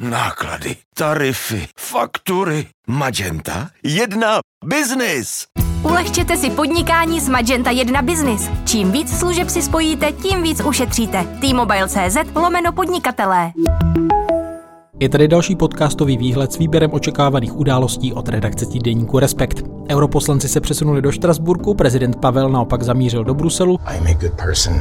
náklady, tarify, faktury. Magenta 1 Business. Ulehčete si podnikání s Magenta 1 Business. Čím víc služeb si spojíte, tím víc ušetříte. T-Mobile.cz lomeno podnikatelé. Je tady další podcastový výhled s výběrem očekávaných událostí od redakce týdeníku Respekt. Europoslanci se přesunuli do Štrasburku, prezident Pavel naopak zamířil do Bruselu. I'm a good person.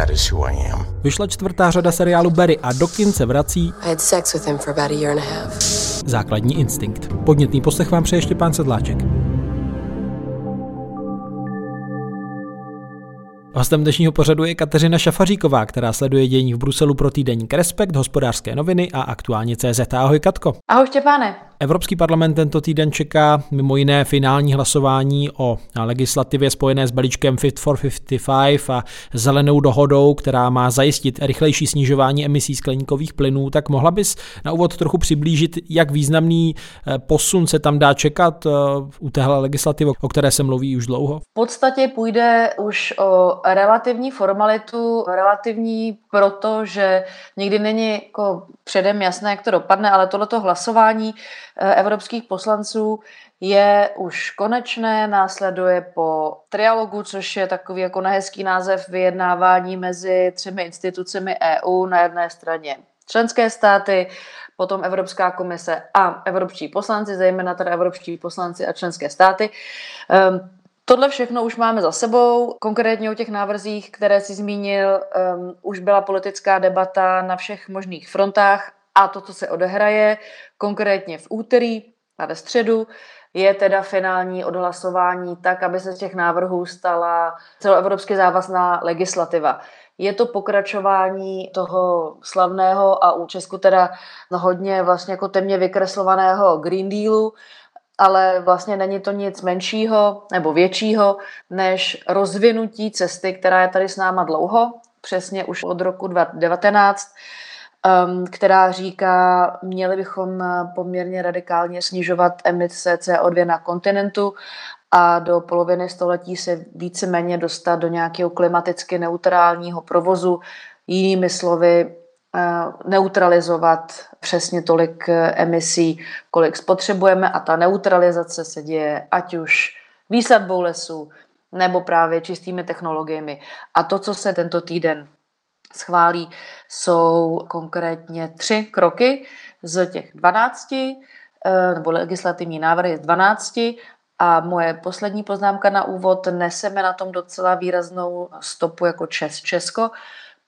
That is who I am. Vyšla čtvrtá řada seriálu Barry a do kin se vrací I had sex with him for about a year and a half. základní instinkt. Podnětný poslech vám přeje Štěpán Sedláček. Hostem dnešního pořadu je Kateřina Šafaříková, která sleduje dění v Bruselu pro týdeník Respekt, hospodářské noviny a aktuálně CZ. Ahoj Katko. Ahoj Štěpáne. Evropský parlament tento týden čeká mimo jiné finální hlasování o legislativě spojené s balíčkem Fit for 55 a zelenou dohodou, která má zajistit rychlejší snižování emisí skleníkových plynů. Tak mohla bys na úvod trochu přiblížit, jak významný eh, posun se tam dá čekat eh, u téhle legislativy, o které se mluví už dlouho? V podstatě půjde už o relativní formalitu, relativní proto, že nikdy není jako předem jasné, jak to dopadne, ale tohleto hlasování evropských poslanců je už konečné, následuje po trialogu, což je takový jako nehezký název vyjednávání mezi třemi institucemi EU, na jedné straně členské státy, potom Evropská komise a evropští poslanci, zejména teda evropští poslanci a členské státy. Um, Tohle všechno už máme za sebou. Konkrétně o těch návrzích, které si zmínil, um, už byla politická debata na všech možných frontách a to, co se odehraje, konkrétně v úterý a ve středu, je teda finální odhlasování tak, aby se z těch návrhů stala celoevropsky závazná legislativa. Je to pokračování toho slavného a u Česku teda hodně vlastně jako temně vykreslovaného Green Dealu, ale vlastně není to nic menšího nebo většího než rozvinutí cesty, která je tady s náma dlouho, přesně už od roku 2019, um, která říká, měli bychom poměrně radikálně snižovat emise CO2 na kontinentu a do poloviny století se víceméně dostat do nějakého klimaticky neutrálního provozu. Jinými slovy, neutralizovat přesně tolik e, emisí, kolik spotřebujeme a ta neutralizace se děje ať už výsadbou lesů nebo právě čistými technologiemi. A to, co se tento týden schválí, jsou konkrétně tři kroky z těch 12, e, nebo legislativní návrhy z 12 a moje poslední poznámka na úvod, neseme na tom docela výraznou stopu jako Čes, Česko,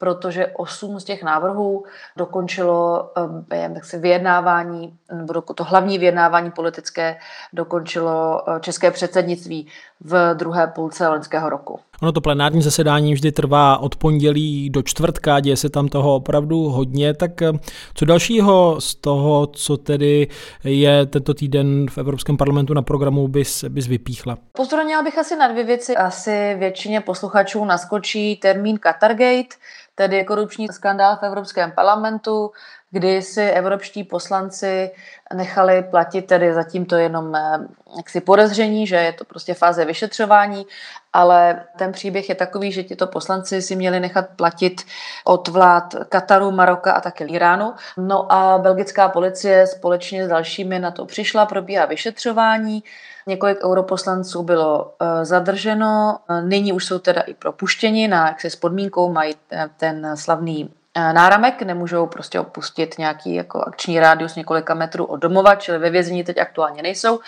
protože osm z těch návrhů dokončilo eh, jak se vyjednávání, nebo to hlavní vyjednávání politické dokončilo eh, české předsednictví v druhé půlce loňského roku. Ono to plenární zasedání vždy trvá od pondělí do čtvrtka, děje se tam toho opravdu hodně, tak eh, co dalšího z toho, co tedy je tento týden v Evropském parlamentu na programu, bys, bys vypíchla? Pozornila bych asi na dvě věci. Asi většině posluchačů naskočí termín Qatargate, tedy korupční skandál v Evropském parlamentu, kdy si evropští poslanci nechali platit, tedy zatím to jenom eh, jaksi podezření, že je to prostě fáze vyšetřování, ale ten příběh je takový, že tito poslanci si měli nechat platit od vlád Kataru, Maroka a také Iránu. No a belgická policie společně s dalšími na to přišla, probíhá vyšetřování. Několik europoslanců bylo eh, zadrženo, nyní už jsou teda i propuštěni, na, jak se s podmínkou mají ten slavný eh, náramek, nemůžou prostě opustit nějaký jako akční rádius několika metrů od domova, čili ve vězení teď aktuálně nejsou.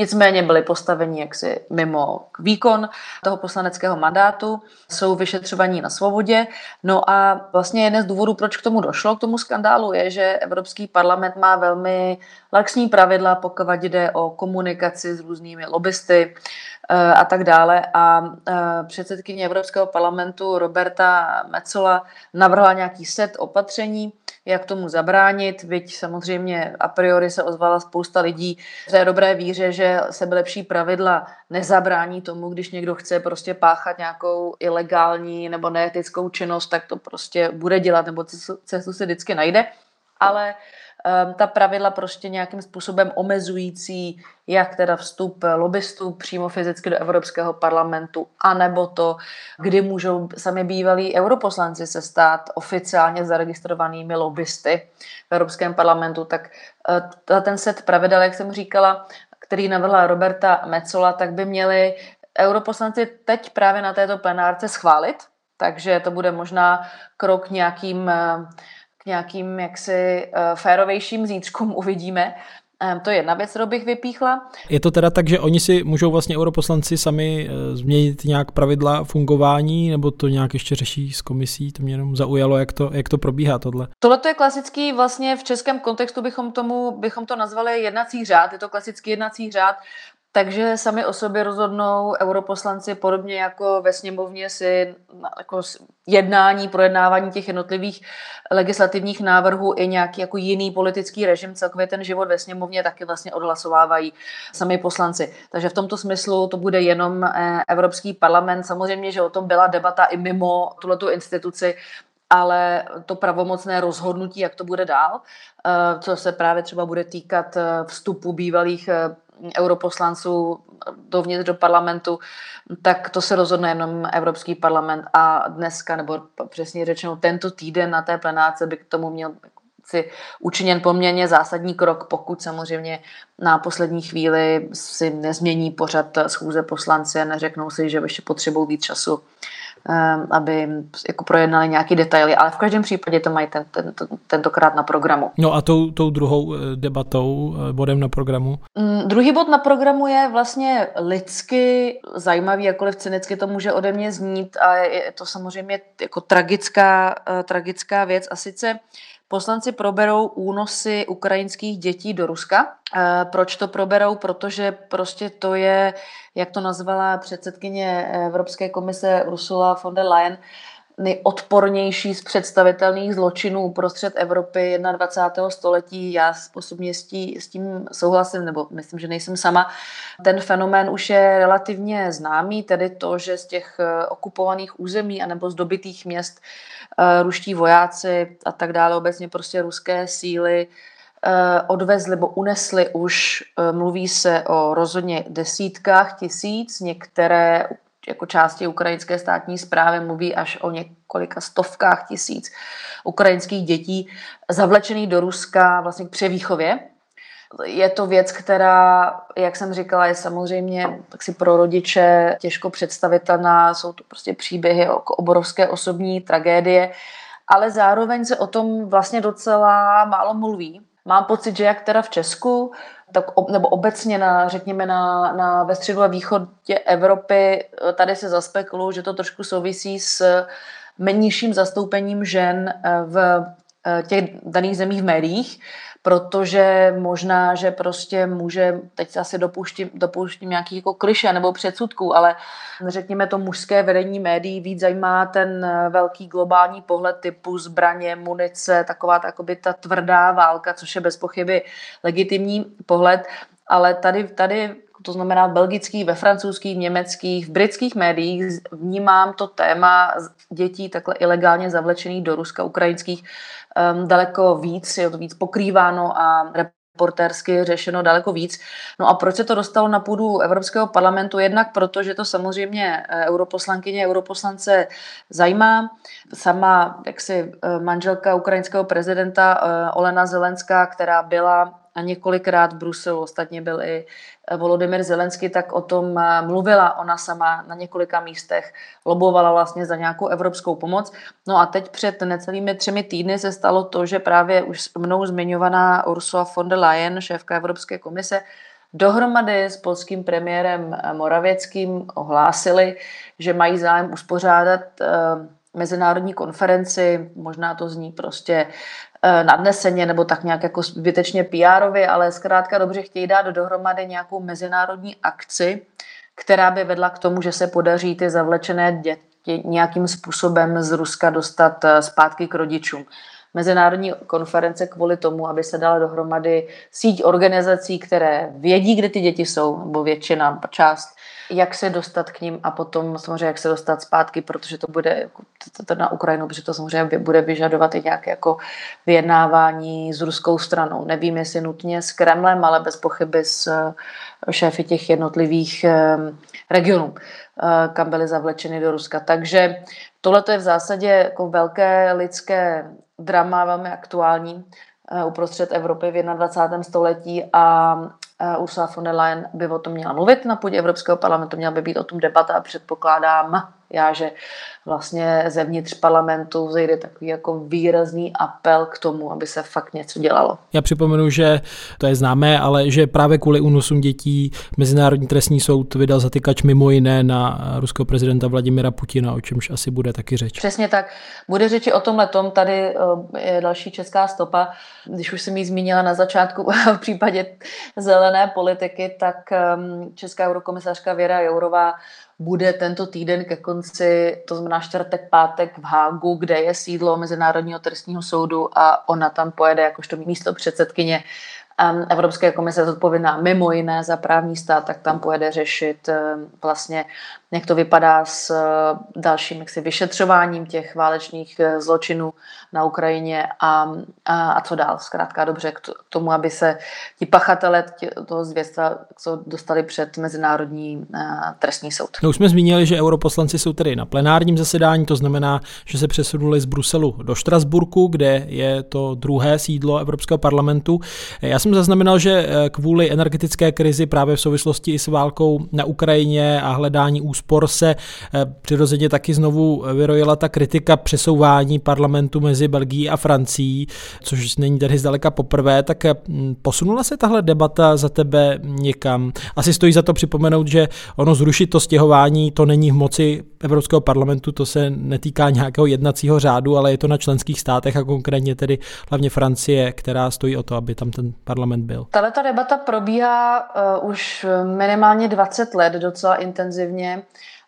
Nicméně byli postaveni jaksi mimo výkon toho poslaneckého mandátu, jsou vyšetřovaní na svobodě. No a vlastně jeden z důvodů, proč k tomu došlo, k tomu skandálu, je, že Evropský parlament má velmi laxní pravidla, pokud jde o komunikaci s různými lobbysty a tak dále. A eh, předsedkyně Evropského parlamentu Roberta Mecola navrhla nějaký set opatření, jak tomu zabránit, byť samozřejmě a priori se ozvala spousta lidí v té dobré víře, že lepší pravidla nezabrání tomu, když někdo chce prostě páchat nějakou ilegální nebo neetickou činnost, tak to prostě bude dělat, nebo cestu si vždycky najde. Ale Ehm, ta pravidla prostě nějakým způsobem omezující jak teda vstup lobbystů přímo fyzicky do Evropského parlamentu, anebo to, kdy můžou sami bývalí europoslanci se stát oficiálně zaregistrovanými lobbysty v Evropském parlamentu, tak eh, ten set pravidel, jak jsem říkala, který navrhla Roberta Mecola, tak by měli europoslanci teď právě na této plenárce schválit, takže to bude možná krok nějakým eh, k nějakým jaksi uh, férovějším zítřkům uvidíme. Um, to je jedna věc, kterou bych vypíchla. Je to teda tak, že oni si můžou vlastně europoslanci sami uh, změnit nějak pravidla fungování, nebo to nějak ještě řeší s komisí? To mě jenom zaujalo, jak to, jak to probíhá tohle. Tohle je klasický, vlastně v českém kontextu bychom, tomu, bychom to nazvali jednací řád. Je to klasický jednací řád takže sami o sobě rozhodnou europoslanci podobně jako ve sněmovně si jako jednání, projednávání těch jednotlivých legislativních návrhů i nějaký jako jiný politický režim, celkově ten život ve sněmovně taky vlastně odhlasovávají sami poslanci. Takže v tomto smyslu to bude jenom eh, Evropský parlament. Samozřejmě, že o tom byla debata i mimo tuhletu instituci, ale to pravomocné rozhodnutí, jak to bude dál, eh, co se právě třeba bude týkat eh, vstupu bývalých europoslanců dovnitř do parlamentu, tak to se rozhodne jenom Evropský parlament. A dneska, nebo přesně řečeno tento týden na té plenáce by k tomu měl si učiněn poměrně zásadní krok, pokud samozřejmě na poslední chvíli si nezmění pořad schůze poslanci a neřeknou si, že ještě potřebují víc času aby jako projednali nějaké detaily, ale v každém případě to mají ten, ten, tentokrát na programu. No a tou, tou druhou eh, debatou, eh, bodem na programu? Mm, druhý bod na programu je vlastně lidsky zajímavý, jakkoliv cynicky to může ode mě znít a je to samozřejmě jako tragická, uh, tragická věc a sice Poslanci proberou únosy ukrajinských dětí do Ruska. E, proč to proberou? Protože prostě to je, jak to nazvala předsedkyně Evropské komise Ursula von der Leyen, nejodpornější z představitelných zločinů prostřed Evropy 21. století. Já osobně s, tí, s tím souhlasím, nebo myslím, že nejsem sama. Ten fenomén už je relativně známý, tedy to, že z těch eh, okupovaných území anebo z dobitých měst uh, ruští vojáci a tak dále, obecně prostě ruské síly uh, odvezli nebo unesli už, mluví se o rozhodně desítkách tisíc, některé jako části ukrajinské státní zprávy mluví až o několika stovkách tisíc ukrajinských dětí zavlečených do Ruska vlastně k převýchově. Je to věc, která, jak jsem říkala, je samozřejmě tak si pro rodiče těžko představitelná. Jsou to prostě příběhy o obrovské osobní tragédie, ale zároveň se o tom vlastně docela málo mluví. Mám pocit, že jak teda v Česku, tak, nebo obecně na, řekněme na, na ve středu a východě Evropy, eh, tady se zaspekulují, že to trošku souvisí s menším zastoupením žen eh, v eh, těch daných zemích v médiích protože možná, že prostě může, teď se asi dopouštím, dopouštím nějaký jako kliše nebo předsudků, ale řekněme to mužské vedení médií víc zajímá ten velký globální pohled typu zbraně, munice, taková takoby ta tvrdá válka, což je bez pochyby legitimní pohled, ale tady, tady to znamená v belgických, ve francouzských, v německých, v britských médiích vnímám to téma dětí takhle ilegálně zavlečených do Ruska, ukrajinských, um, daleko víc, je to víc pokrýváno a reportérsky řešeno daleko víc. No a proč se to dostalo na půdu Evropského parlamentu? Jednak proto, že to samozřejmě eh, europoslankyně, europoslance zajímá. Sama jaksi eh, manželka ukrajinského prezidenta eh, Olena Zelenská, která byla a několikrát v Bruselu, ostatně byl i eh, Volodymyr Zelensky, tak o tom eh, mluvila ona sama na několika místech, lobovala vlastně za nějakou evropskou pomoc. No a teď před necelými třemi týdny se stalo to, že právě už mnou zmiňovaná Ursula von der Leyen, šéfka Evropské komise, dohromady s polským premiérem eh, Moravěckým ohlásili, že mají zájem uspořádat mezinárodní konferenci, možná to zní prostě Eh, nadneseně nebo tak nějak jako zbytečně pr ale zkrátka dobře chtějí dát dohromady nějakou mezinárodní akci, která by vedla k tomu, že se podaří ty zavlečené děti nějakým způsobem z Ruska dostat eh, zpátky k rodičům. mezinárodní konference kvůli tomu, aby se dala dohromady síť organizací, které vědí, kde ty děti jsou, nebo většina, část, jak se dostat k ním a potom samozřejmě jak se dostat zpátky, protože to bude to, to na Ukrajinu, protože to samozřejmě bude vyžadovat i nějaké jako vyjednávání s ruskou stranou. Nevím, jestli nutně s Kremlem, ale bez pochyby s eh, šéfy těch jednotlivých eh, regionů, eh, kam byly zavlečeny do Ruska. Takže tohle je v zásadě jako velké lidské drama, velmi aktuální uprostřed Evropy v 21. století a Ursula von der Leyen by o tom měla mluvit na půdě Evropského parlamentu, měla by být o tom debata a předpokládám já, že vlastně zevnitř parlamentu vzejde takový jako výrazný apel k tomu, aby se fakt něco dělalo. Já připomenu, že to je známé, ale že právě kvůli únosům dětí Mezinárodní trestní soud vydal zatykač mimo jiné na ruského prezidenta Vladimira Putina, o čemž asi bude taky řeč. Přesně tak. Bude řeči o tomhle tom. Tady eh, je další česká stopa. Když už jsem ji zmínila na začátku v případě zelené politiky, tak ehm, česká eurokomisařka Věra Jourová bude tento týden ke konci, to znamená čtvrtek, pátek v Hágu, kde je sídlo Mezinárodního trestního soudu a ona tam pojede jakožto místo předsedkyně Evropské komise zodpovědná mimo jiné za právní stát, tak tam pojede řešit vlastně jak to vypadá s eh, dalším jaksi, vyšetřováním těch válečných eh, zločinů na Ukrajině a, a, a co dál. Zkrátka dobře k tomu, aby se ti pachatele toho zvěstva dostali před Mezinárodní eh, trestní soud. No už jsme zmínili, že europoslanci jsou tedy na plenárním zasedání, to znamená, že se přesunuli z Bruselu do Štrasburku, kde je to druhé sídlo Evropského parlamentu. Já jsem zaznamenal, že kvůli energetické krizi právě v souvislosti i s válkou na Ukrajině a hledání úspor se eh, přirozeně taky znovu vyrojila ta kritika přesouvání parlamentu mezi Belgií a Francií, což není tedy zdaleka poprvé, tak eh, posunula se tahle debata za tebe někam? Asi stojí za to připomenout, že ono zrušit to stěhování, to není v moci Evropského parlamentu, to se netýká nějakého jednacího řádu, ale je to na členských státech a konkrétně tedy hlavně Francie, která stojí o to, aby tam ten parlament byl. Tahle ta debata probíhá uh, už minimálně 20 let docela intenzivně.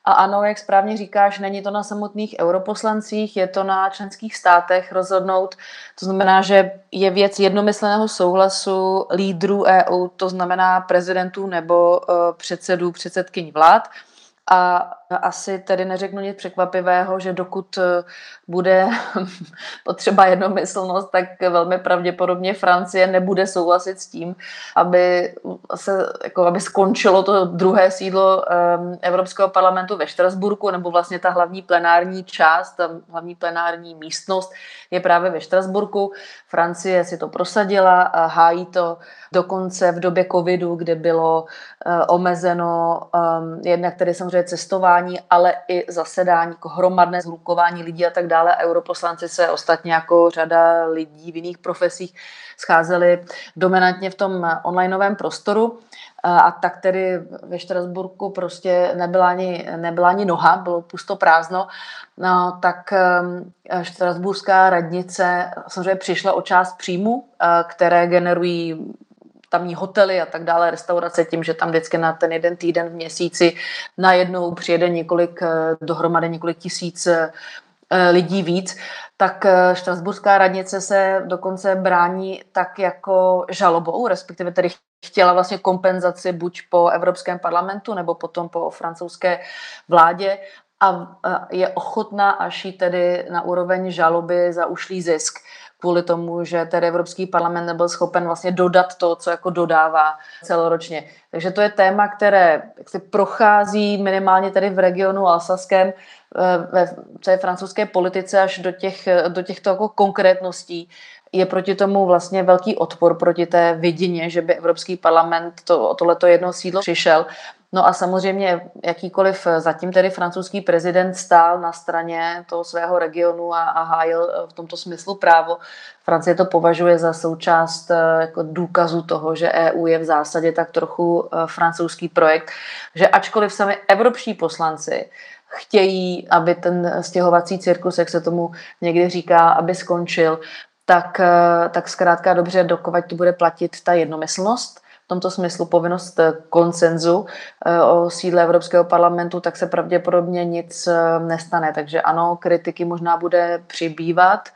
A ano, jak správně říkáš, není to na samotných europoslancích, je to na členských státech rozhodnout. To znamená, že je věc jednomyslného souhlasu lídrů EU, to znamená prezidentů nebo uh, předsedů, předsedkyní vlád. A asi tedy neřeknu nic překvapivého, že dokud eh, bude potřeba jednomyslnost, tak velmi pravděpodobně Francie nebude souhlasit s tím, aby, se, jako aby skončilo to druhé sídlo um, Evropského parlamentu ve Štrasburku, nebo vlastně ta hlavní plenární část, ta hlavní plenární místnost je právě ve Štrasburku. Francie si to prosadila, a hájí to dokonce v době covidu, kde bylo uh, omezeno um, jednak tedy samozřejmě cestování hlasování, ale i zasedání, jako hromadné zhlukování lidí a tak dále. Europoslanci se ostatně jako řada lidí v jiných profesích scházeli dominantně v tom onlineovém prostoru a tak tedy ve Štrasburku prostě nebyla ani, nebyla ani noha, bylo pusto prázdno, no, tak um, Štrasburská radnice samozřejmě přišla o část příjmu, uh, které generují tamní hotely a tak dále, restaurace tím, že tam vždycky na ten jeden týden v měsíci najednou přijede několik, eh, dohromady několik tisíc eh, lidí víc, tak eh, Štrasburská radnice se dokonce brání tak jako žalobou, respektive tedy chtěla vlastně kompenzaci buď po Evropském parlamentu nebo potom po francouzské vládě a je ochotná až jít tedy na úroveň žaloby za ušlý zisk kvůli tomu, že tedy Evropský parlament nebyl schopen vlastně dodat to, co jako dodává celoročně. Takže to je téma, které jak se prochází minimálně tady v regionu Alsaském, eh, ve té francouzské politice až do, těch, do těchto jako konkrétností. Je proti tomu vlastně velký odpor proti té vidině, že by Evropský parlament to, tohleto jedno sídlo přišel. No a samozřejmě jakýkoliv zatím tedy francouzský prezident stál na straně toho svého regionu a, a hájil v tomto smyslu právo. Francie to považuje za součást eh, jako důkazu toho, že EU je v zásadě tak trochu eh, francouzský projekt, že ačkoliv sami evropští poslanci chtějí, aby ten stěhovací cirkus, jak se tomu někdy říká, aby skončil, tak, eh, tak zkrátka dobře, dokovat tu bude platit ta jednomyslnost, tomto smyslu povinnost konsenzu o sídle Evropského parlamentu, tak se pravděpodobně nic nestane. Takže ano, kritiky možná bude přibývat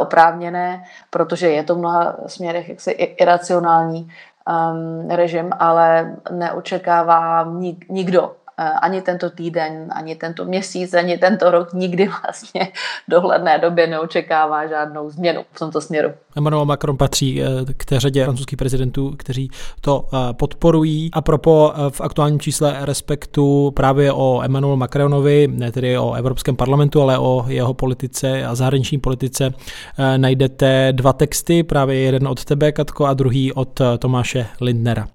oprávněné, protože je to v mnoha směrech jaksi iracionální um, režim, ale neočekává nik, nikdo Eh, ani tento týden, ani tento měsíc, ani tento rok nikdy vlastně v dohledné době neočekává žádnou změnu v tomto směru. Emmanuel Macron patří eh, k té řadě francouzských prezidentů, kteří to eh, podporují. A propo v aktuálním čísle Respektu právě o Emmanuel Macronovi, ne tedy o Evropském parlamentu, ale o jeho politice a zahraniční politice, najdete dva texty, právě jeden od tebe, Katko, a druhý od Tomáše Lindnera.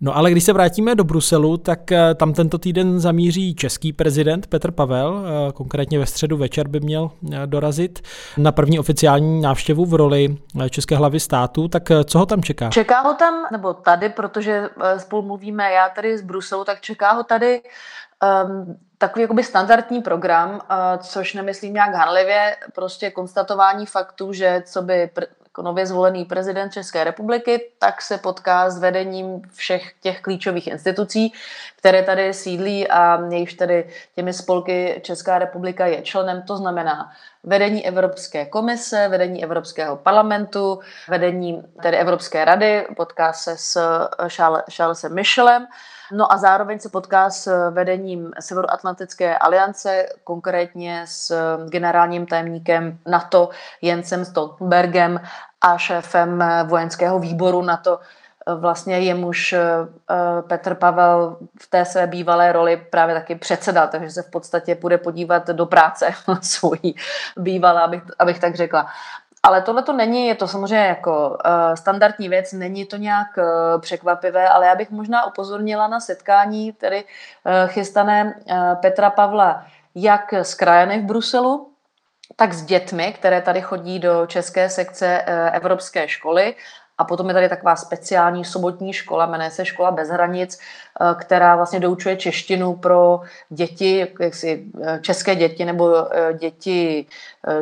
No ale když se vrátíme do Bruselu, tak eh, tam tento týden zamíří český prezident Petr Pavel, eh, konkrétně ve středu večer by měl eh, dorazit na první oficiální návštěvu v roli české hlavy státu, tak co ho tam čeká? Čeká ho tam, nebo tady, protože spolu mluvíme já tady z Bruselu, tak čeká ho tady um, takový jakoby standardní program, uh, což nemyslím nějak hanlivě, prostě konstatování faktu, že co by pr- jako nově zvolený prezident České republiky, tak se potká s vedením všech těch klíčových institucí, které tady sídlí a jejichž tedy těmi spolky Česká republika je členem, to znamená vedení Evropské komise, vedení Evropského parlamentu, vedení tedy Evropské rady, potká se s Charlesem Michelem, No a zároveň se potká s vedením Severoatlantické aliance, konkrétně s generálním tajemníkem NATO Jensem Stoltenbergem a šéfem vojenského výboru NATO vlastně jemuž eh, Petr Pavel v té své bývalé roli právě taky předsedal, takže se v podstatě bude podívat do práce svojí bývalé, abych, abych tak řekla. Ale tohle to není, je to samozřejmě jako uh, standardní věc, není to nějak uh, překvapivé, ale já bych možná upozornila na setkání tedy uh, chystané uh, Petra Pavla jak z krajany v Bruselu, tak s dětmi, které tady chodí do české sekce Evropské školy a potom je tady taková speciální sobotní škola, jmenuje se Škola bez hranic, eh, která vlastně doučuje češtinu pro děti, jaksi eh, české děti nebo eh, děti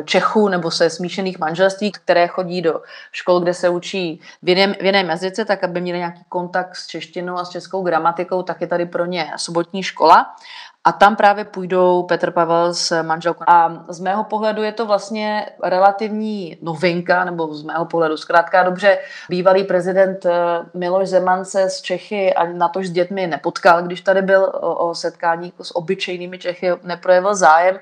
Čechů nebo se smíšených manželství, které chodí do škol, kde se učí v jiném, v jiném jazyce, tak aby měli nějaký kontakt s češtinou a s českou gramatikou, tak je tady pro ně sobotní škola. A tam právě půjdou Petr Pavel s manželkou. A z mého pohledu je to vlastně relativní novinka, nebo z mého pohledu zkrátka dobře, bývalý prezident eh, Miloš Zeman se s Čechy a na to s dětmi nepotkal, když tady byl o, o setkání s obyčejnými Čechy, neprojevil zájem.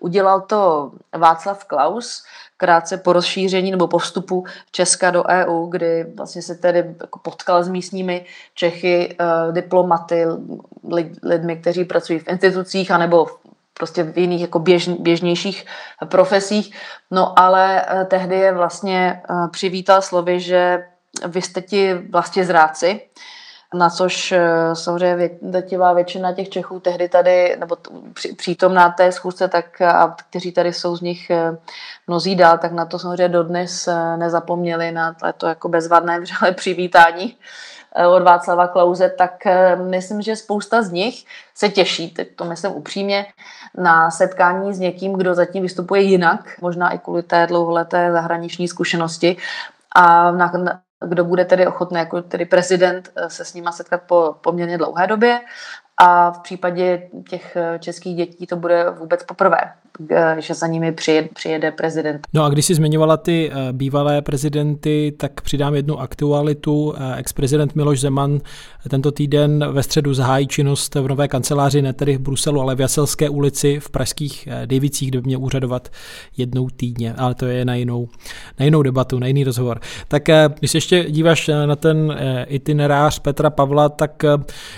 Udělal to Václav Klaus, krátce po rozšíření nebo po vstupu Česka do EU, kdy vlastně se tedy jako potkal s místními Čechy, uh, diplomaty, lidmi, kteří pracují v institucích anebo prostě v jiných jako běž, běžnějších profesích. No ale uh, tehdy je vlastně uh, přivítal slovy, že vy jste ti vlastně zráci, na což eh, samozřejmě drtivá většina těch Čechů tehdy tady, nebo přítomná té schůzce, tak a kteří tady jsou z nich eh, mnozí dál, tak na to samozřejmě dodnes eh, nezapomněli na to jako bezvadné vřele přivítání od Václava Klauze, tak myslím, že spousta z nich se těší, teď to myslím upřímně, na setkání s někým, kdo zatím vystupuje jinak, možná i kvůli té dlouholeté zahraniční zkušenosti. A na, kdo bude tedy ochotný jako tedy prezident eh, se s nima setkat po poměrně dlouhé době. A v případě těch eh, českých dětí to bude vůbec poprvé, že za nimi přijede, přijede prezident. No a když jsi zmiňovala ty bývalé prezidenty, tak přidám jednu aktualitu. Ex-prezident Miloš Zeman tento týden ve středu zahájí činnost v nové kanceláři, ne tedy v Bruselu, ale v Jaselské ulici v pražských Dejvicích, kde měl úřadovat jednou týdně, ale to je na jinou, na jinou debatu, na jiný rozhovor. Tak když se ještě díváš na ten itinerář Petra Pavla, tak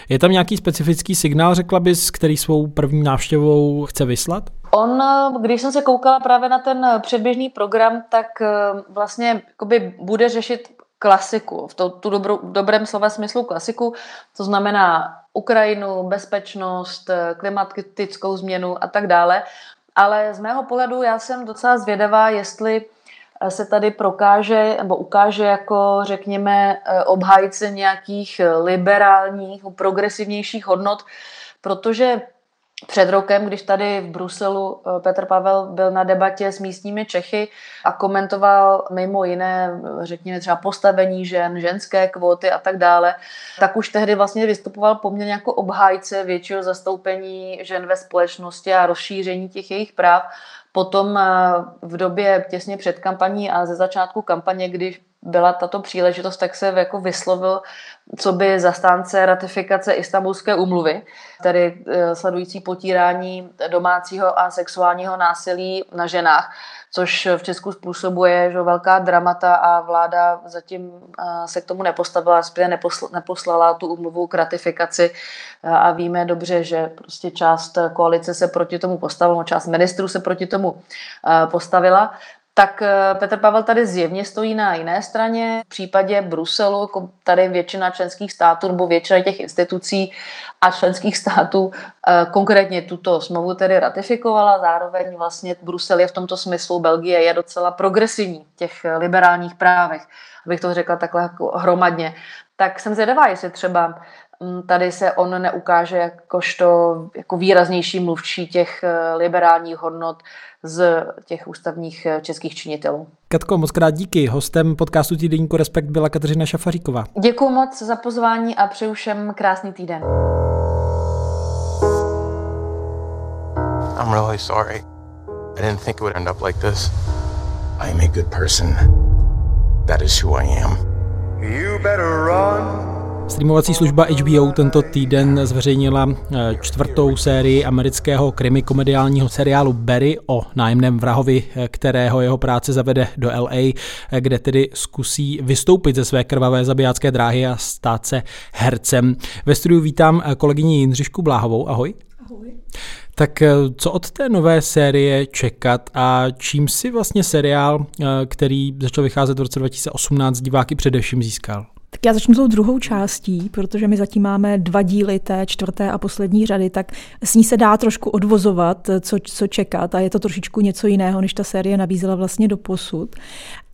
je tam nějaký specifický signál, řekla bys, který svou první návštěvou chce vyslat? On, když jsem se koukala právě na ten předběžný program, tak vlastně bude řešit klasiku, v to, tu dobrou, dobrém slova smyslu klasiku, to znamená Ukrajinu, bezpečnost, klimatickou změnu a tak dále. Ale z mého pohledu já jsem docela zvědavá, jestli se tady prokáže nebo ukáže jako, řekněme, obhájce nějakých liberálních, progresivnějších hodnot, protože před rokem, když tady v Bruselu eh, Petr Pavel byl na debatě s místními Čechy a komentoval mimo jiné, řekněme třeba postavení žen, ženské kvóty a tak dále, tak už tehdy vlastně vystupoval poměrně jako obhájce většího zastoupení žen ve společnosti a rozšíření těch jejich práv. Potom eh, v době těsně před kampaní a ze začátku kampaně, když byla tato příležitost, tak se jako vyslovil, co by zastánce ratifikace Istanbulské umluvy, tedy eh, sledující potírání domácího a sexuálního násilí na ženách, což v Česku způsobuje že velká dramata a vláda zatím eh, se k tomu nepostavila, spíše neposlala tu umluvu k ratifikaci. A víme dobře, že prostě část koalice se proti tomu postavila, část ministrů se proti tomu postavila tak eh, Petr Pavel tady zjevně stojí na jiné straně. V případě Bruselu jako tady většina členských států nebo většina těch institucí a členských států eh, konkrétně tuto smlouvu tedy ratifikovala. Zároveň vlastně Brusel je v tomto smyslu, Belgie je docela progresivní v těch liberálních právech, abych to řekla takhle jako hromadně. Tak jsem zvědavá, jestli třeba tady se on neukáže jakožto jako výraznější mluvčí těch eh, liberálních hodnot z těch ústavních eh, českých činitelů. Katko, moc krát díky. Hostem podcastu Týdenníku Respekt byla Kateřina Šafaříková. Děkuji moc za pozvání a přeju všem krásný týden. I'm really sorry. I didn't think it would end up like this. I am a good person. That is who I am. You better run Streamovací služba HBO tento týden zveřejnila eh, čtvrtou sérii amerického krimi komediálního seriálu Barry o nájemném vrahovi, eh, kterého jeho práce zavede do LA, eh, kde tedy zkusí vystoupit ze své krvavé zabijácké dráhy a stát se hercem. Ve studiu vítám kolegyni Jindřišku Bláhovou. Ahoj. Ahoj. Tak co od té nové série čekat a čím si vlastně seriál, který začal vycházet v roce 2018, diváky především získal? Tak já začnu tou druhou částí, protože my zatím máme dva díly té čtvrté a poslední řady, tak s ní se dá trošku odvozovat, co, co čekat a je to trošičku něco jiného, než ta série nabízela vlastně do posud.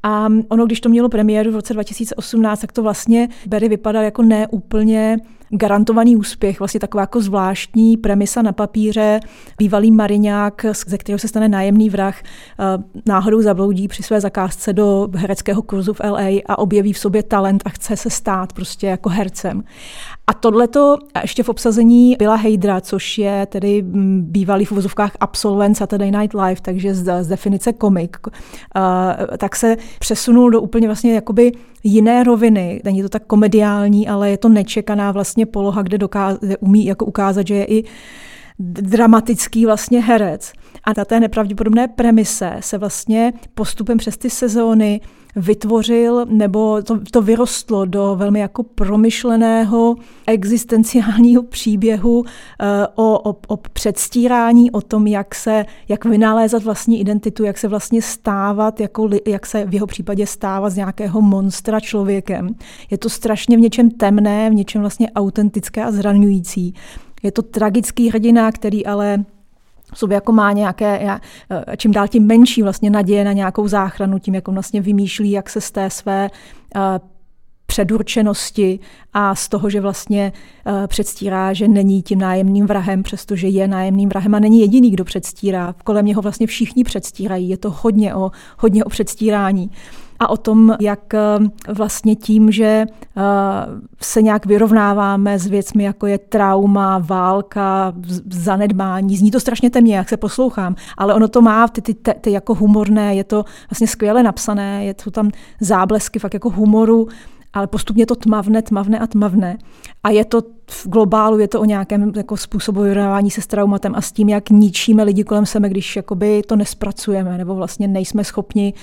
A ono, když to mělo premiéru v roce 2018, tak to vlastně Berry vypadal jako neúplně garantovaný úspěch, vlastně taková jako zvláštní premisa na papíře. Bývalý mariňák, ze kterého se stane nájemný vrah, eh, náhodou zabloudí při své zakázce do hereckého kurzu v LA a objeví v sobě talent a chce se stát prostě jako hercem. A tohleto ještě v obsazení byla Hejdra, což je tedy mm, bývalý v uvozovkách absolvent Saturday Night Live, takže z, z definice komik, uh, tak se přesunul do úplně vlastně jakoby jiné roviny. Není to tak komediální, ale je to nečekaná vlastně poloha, kde, dokáže, kde umí jako ukázat, že je i dramatický vlastně herec. A na té nepravděpodobné premise se vlastně postupem přes ty sezóny vytvořil nebo to, to vyrostlo do velmi jako promyšleného existenciálního příběhu eh, o, o, o předstírání, o tom, jak se, jak vynalézat vlastní identitu, jak se vlastně stávat, jako, jak se v jeho případě stávat z nějakého monstra člověkem. Je to strašně v něčem temné, v něčem vlastně autentické a zraňující. Je to tragický hrdina, který ale sobě jako má nějaké, eh, čím dál tím menší vlastně naděje na nějakou záchranu, tím jako vlastně vymýšlí, jak se z té své eh, předurčenosti a z toho, že vlastně uh, předstírá, že není tím nájemným vrahem, přestože je nájemným vrahem a není jediný, kdo předstírá. Kolem něho vlastně všichni předstírají. Je to hodně o, hodně o předstírání a o tom, jak eh, vlastně tím, že eh, se nějak vyrovnáváme s věcmi, jako je trauma, válka, zanedbání. Zní to strašně temně, jak se poslouchám, ale ono to má ty, ty, ty, ty jako humorné, je to vlastně skvěle napsané, je to tam záblesky fakt jako humoru, ale postupně to tmavne, tmavne a tmavne. A je to v globálu, je to o nějakém jako způsobu vyrovnávání se s traumatem a s tím, jak ničíme lidi kolem sebe, když jakoby to nespracujeme, nebo vlastně nejsme schopni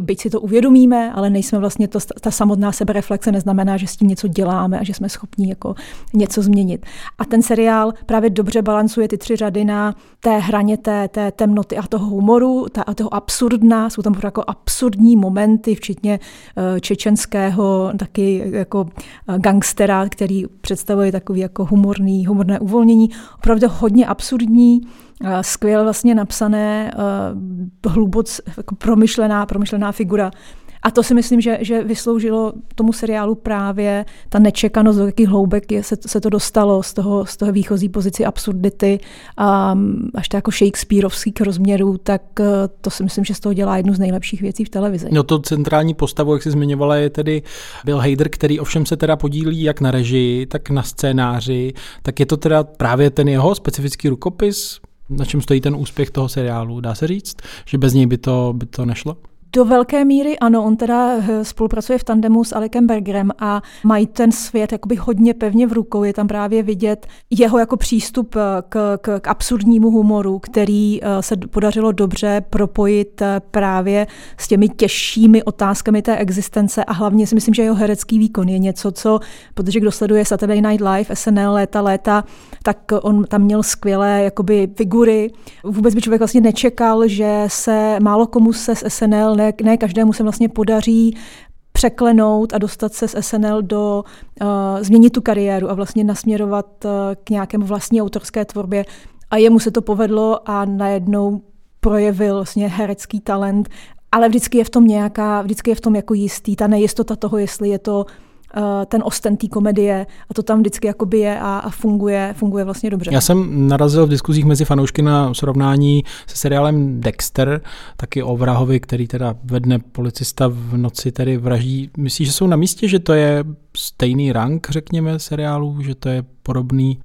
byť si to uvědomíme, ale nejsme vlastně, to, ta samotná sebereflexe neznamená, že s tím něco děláme a že jsme schopni jako něco změnit. A ten seriál právě dobře balancuje ty tři řady na té hraně té, té temnoty a toho humoru ta, a toho absurdna. Jsou tam jako absurdní momenty, včetně uh, čečenského taky jako uh, gangstera, který představuje takový jako humorný, humorné uvolnění. Opravdu hodně absurdní, Eh, skvěle vlastně napsané, eh, hluboc jako promyšlená, promyšlená figura. A to si myslím, že, že vysloužilo tomu seriálu právě ta nečekanost, do jakých hloubek je, se, se to dostalo z toho, z toho výchozí pozici absurdity um, až to jako Shakespeareovských rozměrů, tak uh, to si myslím, že z toho dělá jednu z nejlepších věcí v televizi. No to centrální postavu, jak jsi zmiňovala, je tedy Bill Hader, který ovšem se teda podílí jak na režii, tak na scénáři, tak je to teda právě ten jeho specifický rukopis, na čem stojí ten úspěch toho seriálu, dá se říct, že bez něj by to, by to nešlo? Do velké míry ano, on teda eh, spolupracuje v tandemu s Alekem Bergerem a mají ten svět jakoby hodně pevně v rukou. Je tam právě vidět jeho jako přístup eh, k, k, k absurdnímu humoru, který eh, se podařilo dobře propojit právě s těmi těžšími otázkami té existence a hlavně si myslím, že jeho herecký výkon je něco, co, protože kdo sleduje Saturday Night Live, SNL léta, léta, tak on tam měl skvělé jakoby figury. Vůbec by člověk vlastně nečekal, že se málo komu se z SNL ne, ne každému se vlastně podaří překlenout a dostat se z SNL do, uh, změnit tu kariéru a vlastně nasměrovat uh, k nějakému vlastní autorské tvorbě. A jemu se to povedlo a najednou projevil vlastně herecký talent, ale vždycky je v tom nějaká, vždycky je v tom jako jistý, ta nejistota toho, jestli je to Eh, ten osten té komedie a to tam vždycky jakoby je a, a funguje, funguje vlastně dobře. Já jsem narazil v diskuzích mezi fanoušky na srovnání se seriálem Dexter, taky o vrahovi, který teda vedne policista v noci tedy vraždí. Myslíš, že jsou na místě, že to je stejný rank, řekněme, seriálů, že to je podobný?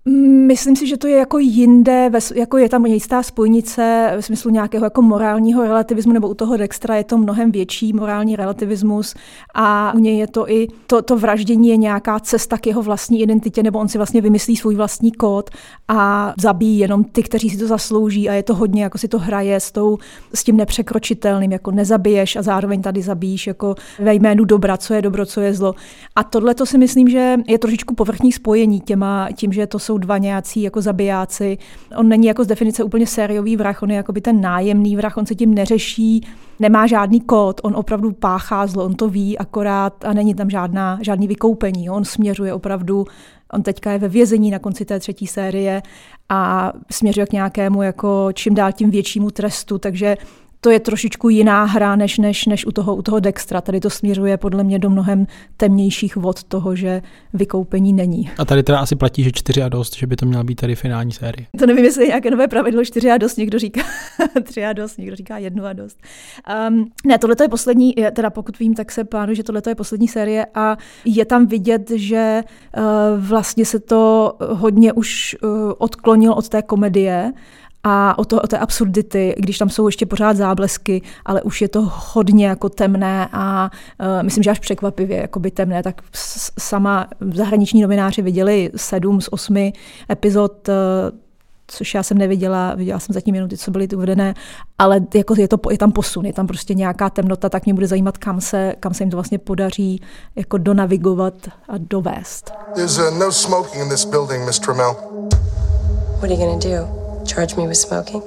Myslím si, že to je jako jinde, jako je tam jistá spojnice ve smyslu nějakého jako morálního relativismu, nebo u toho Dextra je to mnohem větší morální relativismus a u něj je to i, to, to vraždění je nějaká cesta k jeho vlastní identitě, nebo on si vlastně vymyslí svůj vlastní kód a zabíjí jenom ty, kteří si to zaslouží a je to hodně, jako si to hraje s, tou, s tím nepřekročitelným, jako nezabiješ a zároveň tady zabíjíš jako ve jménu dobra, co je dobro, co je zlo. A tohle to si myslím, že je trošičku povrchní spojení těma, tím, že to jsou dva nějací jako zabijáci. On není jako z definice úplně sériový vrah, on je jako by ten nájemný vrah, on se tím neřeší, nemá žádný kód, on opravdu páchá zlo, on to ví akorát a není tam žádná, žádný vykoupení. On směřuje opravdu, on teďka je ve vězení na konci té třetí série a směřuje k nějakému jako čím dál tím většímu trestu, takže to je trošičku jiná hra než, než, než u, toho, u toho Dextra. Tady to směřuje podle mě do mnohem temnějších vod toho, že vykoupení není. A tady teda asi platí, že čtyři a dost, že by to měla být tady finální série. To nevím, jestli je nějaké nové pravidlo čtyři a dost, někdo říká tři a dost, někdo říká jednu a dost. Um, ne, tohle je poslední, teda pokud vím, tak se plánu, že tohle je poslední série a je tam vidět, že uh, vlastně se to hodně už uh, odklonil od té komedie a o, to, o té absurdity, když tam jsou ještě pořád záblesky, ale už je to hodně jako temné a uh, myslím, že až překvapivě jakoby temné, tak sama zahraniční novináři viděli sedm z osmi epizod uh, což já jsem neviděla, viděla jsem zatím jenom ty, co byly uvedené, ale jako je, to, je tam posun, je tam prostě nějaká temnota, tak mě bude zajímat, kam se, kam se jim to vlastně podaří jako donavigovat a dovést. There's uh, no smoking in this building, Miss Trammell. What are you gonna do? Charge me with smoking?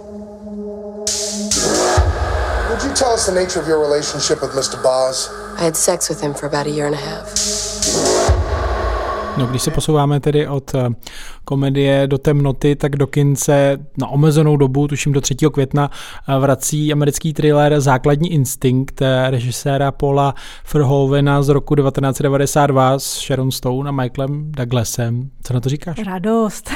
Would you tell us the nature of your relationship with Mr. Boz? I had sex with him for about a year and a half. No, když se posouváme tedy od eh, komedie do temnoty, tak do kince na omezenou dobu, tuším do 3. května, eh, vrací americký thriller Základní instinkt eh, režiséra Paula Verhovena z roku 1992 s Sharon Stone a Michaelem Douglasem. Co na to říkáš? Radost.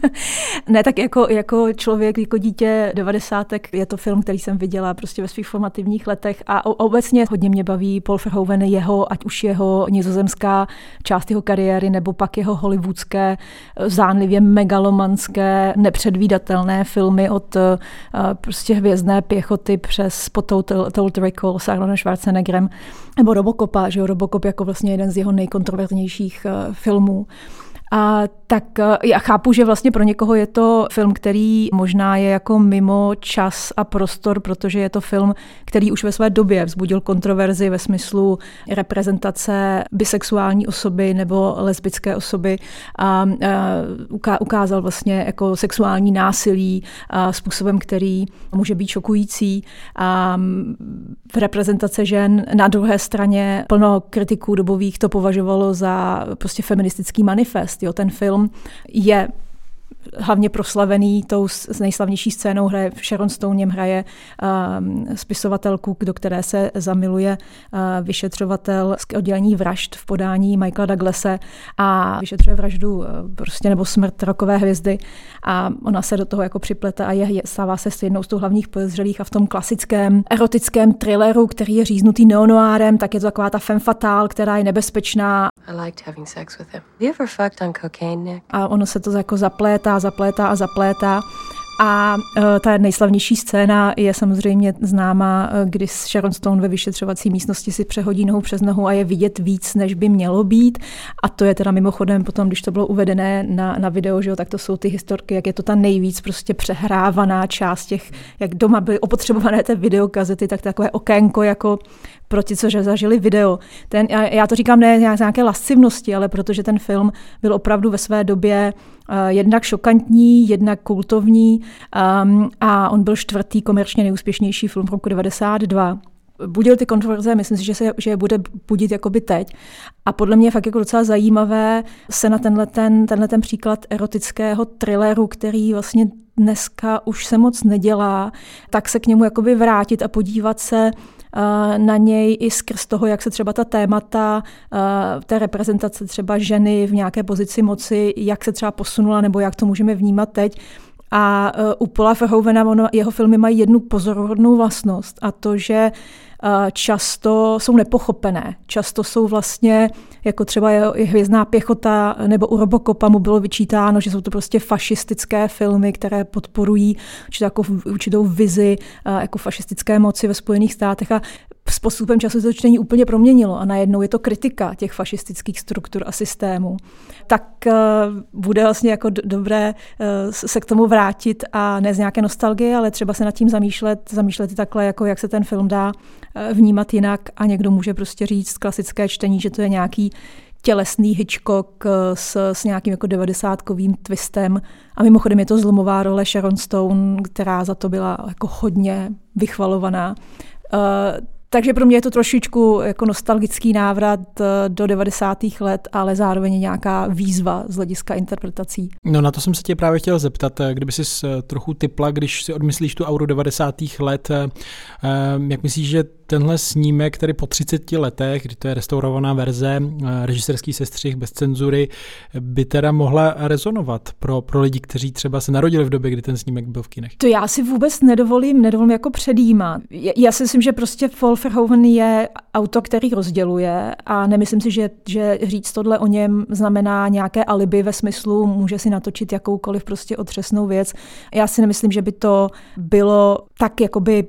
ne, tak jako, jako člověk, jako dítě 90. je to film, který jsem viděla prostě ve svých formativních letech a obecně hodně mě baví Paul Verhoeven, jeho, ať už jeho nizozemská část jeho kariéry, nebo pak jeho hollywoodské, zánlivě megalomanské, nepředvídatelné filmy od eh, prostě hvězdné pěchoty přes po Total, Total Recall s Arnoldem Schwarzeneggerem, nebo Robocopa, že jo, Robocop jako vlastně jeden z jeho nejkontroverznějších eh, filmů. A tak eh, já chápu, že vlastně pro někoho je to film, který možná je jako mimo čas a prostor, protože je to film, který už ve své době vzbudil kontroverzi ve smyslu reprezentace bisexuální osoby nebo lesbické osoby a, a ukázal vlastně jako sexuální násilí a způsobem, který může být šokující. A reprezentace žen na druhé straně plno kritiků dobových to považovalo za prostě feministický manifest. Jo. Ten film je hlavně proslavený tou s nejslavnější scénou hraje Sharon Stone, něm hraje um, spisovatelku, do které se zamiluje uh, vyšetřovatel z oddělení vražd v podání Michaela Douglase a vyšetřuje vraždu uh, prostě nebo smrt rokové hvězdy. A ona se do toho jako připlete a je, je, stává se s jednou z těch hlavních podezřelých a v tom klasickém erotickém thrilleru, který je říznutý neonoárem, tak je to taková ta femme fatale, která je nebezpečná. A ono se to jako zaplétá, zaplétá a zaplétá. A uh, ta nejslavnější scéna je samozřejmě známá, uh, kdy Sharon Stone ve vyšetřovací místnosti si přehodí nohu přes nohu a je vidět víc, než by mělo být. A to je teda mimochodem potom, když to bylo uvedené na, na video, že jo, tak to jsou ty historky, jak je to ta nejvíc prostě přehrávaná část těch, jak doma byly opotřebované ty videokazety, tak takové okénko jako pro ti, co zažili video. Ten, já to říkám ne z nějaké lascivnosti, ale protože ten film byl opravdu ve své době jednak šokantní, jednak kultovní um, a on byl čtvrtý komerčně nejúspěšnější film v roku 92 budil ty kontroverze, myslím si, že, se, že je bude budit jakoby teď. A podle mě je fakt jako docela zajímavé se na tenhle ten, tenhle ten příklad erotického thrilleru, který vlastně dneska už se moc nedělá, tak se k němu jakoby vrátit a podívat se na něj i skrz toho, jak se třeba ta témata té reprezentace třeba ženy v nějaké pozici moci, jak se třeba posunula, nebo jak to můžeme vnímat teď. A e, u Paula Verhovena jeho filmy mají jednu pozoruhodnou vlastnost a to, že často jsou nepochopené. Často jsou vlastně, jako třeba je, Hvězdná pěchota nebo u Robocopa mu bylo vyčítáno, že jsou to prostě fašistické filmy, které podporují určitou, určitou vizi jako fašistické moci ve Spojených státech a s postupem času to čtení úplně proměnilo a najednou je to kritika těch fašistických struktur a systémů. Tak uh, bude vlastně jako dobré uh, se k tomu vrátit a ne z nějaké nostalgie, ale třeba se nad tím zamýšlet, zamýšlet takhle, jako jak se ten film dá uh, vnímat jinak a někdo může prostě říct klasické čtení, že to je nějaký tělesný Hitchcock s, s nějakým jako devadesátkovým twistem. A mimochodem je to zlomová role Sharon Stone, která za to byla jako hodně vychvalovaná. Uh, takže pro mě je to trošičku jako nostalgický návrat eh, do 90. let, ale zároveň nějaká výzva z hlediska interpretací. No na to jsem se tě právě chtěl zeptat, eh, kdyby si eh, trochu typla, když si odmyslíš tu auru 90. let, jak myslíš, že tenhle snímek, který po 30 letech, kdy to je restaurovaná verze, režiserský sestřih bez cenzury, by teda mohla rezonovat pro, pro lidi, kteří třeba se narodili v době, kdy ten snímek byl v kinech? To já si vůbec nedovolím, nedovolím jako předjímat. Já si myslím, že prostě Paul Verhoeven je autor, který rozděluje a nemyslím si, že, že říct tohle o něm znamená nějaké alibi ve smyslu, může si natočit jakoukoliv prostě otřesnou věc. Já si nemyslím, že by to bylo tak jakoby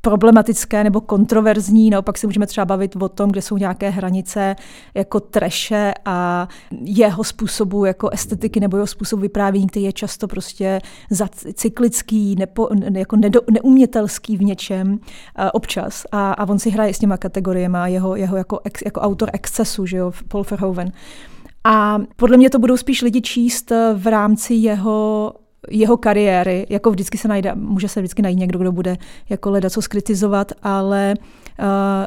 problematické nebo kontroverzní. Naopak se můžeme třeba bavit o tom, kde jsou nějaké hranice jako treše a jeho způsobu jako estetiky nebo jeho způsobu vyprávění, který je často prostě cyklický, nepo, jako nedo, neumětelský v něčem uh, občas. A, a on si hraje s těma kategoriemi jeho, jeho jako, ex, jako autor excesu, že jo, Paul Verhoeven. A podle mě to budou spíš lidi číst v rámci jeho jeho kariéry, jako vždycky se najde, může se vždycky najít někdo, kdo bude jako leda co skritizovat, ale uh,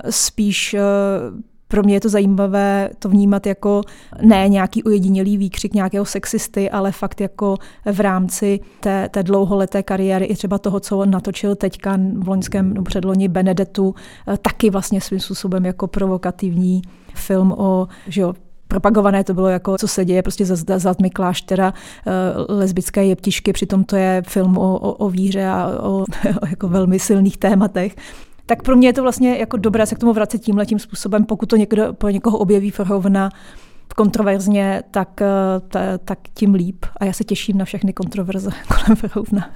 spíš uh, pro mě je to zajímavé to vnímat jako ne nějaký ojedinělý výkřik nějakého sexisty, ale fakt jako v rámci té, té dlouholeté kariéry i třeba toho, co natočil teďka v loňském no, předloni Benedettu, eh, taky vlastně svým způsobem jako provokativní film o že jo, propagované to bylo jako, co se děje prostě za, za kláštera uh, lesbické jeptišky, přitom to je film o, o, o víře a o, o jako velmi silných tématech. Tak pro mě je to vlastně jako dobré se k tomu vracet tímhle tím způsobem, pokud to někdo, pro někoho objeví Verhovna kontroverzně, tak, eh, ta, tak tím líp. A já se těším na všechny kontroverze kolem Verhovna.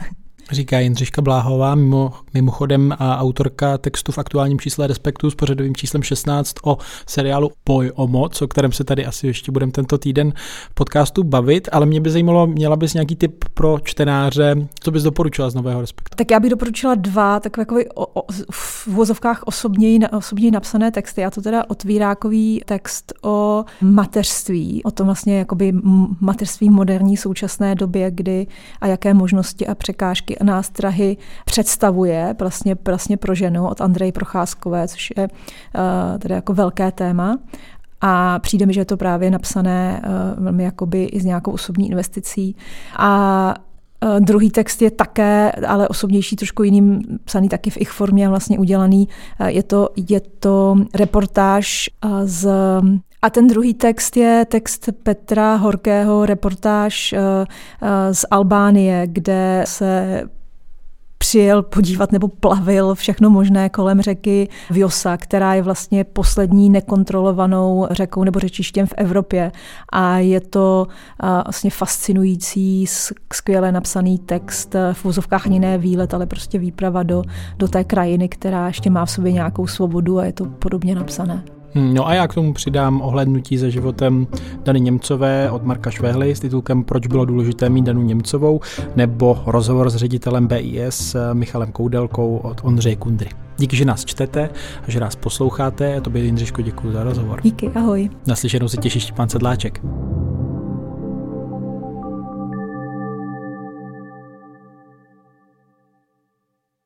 Říká Jindřiška Bláhová, mimo, mimochodem a autorka textu v aktuálním čísle Respektu s pořadovým číslem 16 o seriálu Boj o moc, o kterém se tady asi ještě budeme tento týden v podcastu bavit, ale mě by zajímalo, měla bys nějaký tip pro čtenáře, co bys doporučila z nového Respektu? Tak já bych doporučila dva takové jako o, o, v vozovkách osobněji, osobněji napsané texty. Já to teda otvírákový text o mateřství, o tom vlastně jakoby mateřství moderní současné době, kdy a jaké možnosti a překážky nástrahy představuje vlastně, vlastně pro ženu od Andrej Procházkové, což je uh, tedy jako velké téma. a přijde mi, že je to právě napsané uh, velmi jakoby i s nějakou osobní investicí. A druhý text je také, ale osobnější, trošku jiným, psaný taky v ich formě, vlastně udělaný. Uh, je to, je to reportáž z a ten druhý text je text Petra Horkého, reportáž z Albánie, kde se přijel podívat nebo plavil všechno možné kolem řeky Vjosa, která je vlastně poslední nekontrolovanou řekou nebo řečištěm v Evropě. A je to vlastně fascinující, skvěle napsaný text, v úzovkách ani ne výlet, ale prostě výprava do, do té krajiny, která ještě má v sobě nějakou svobodu a je to podobně napsané. Hmm, no a já k tomu přidám ohlednutí za životem Dany Němcové od Marka Švehly s titulkem Proč bylo důležité mít Danu Němcovou nebo rozhovor s ředitelem BIS Michalem Koudelkou od Ondřeje Kundry. Díky, že nás čtete a že nás posloucháte. A tobě, Jindřiško, děkuji za rozhovor. Díky, ahoj. Naslyšenou se těší Štěpán Sedláček.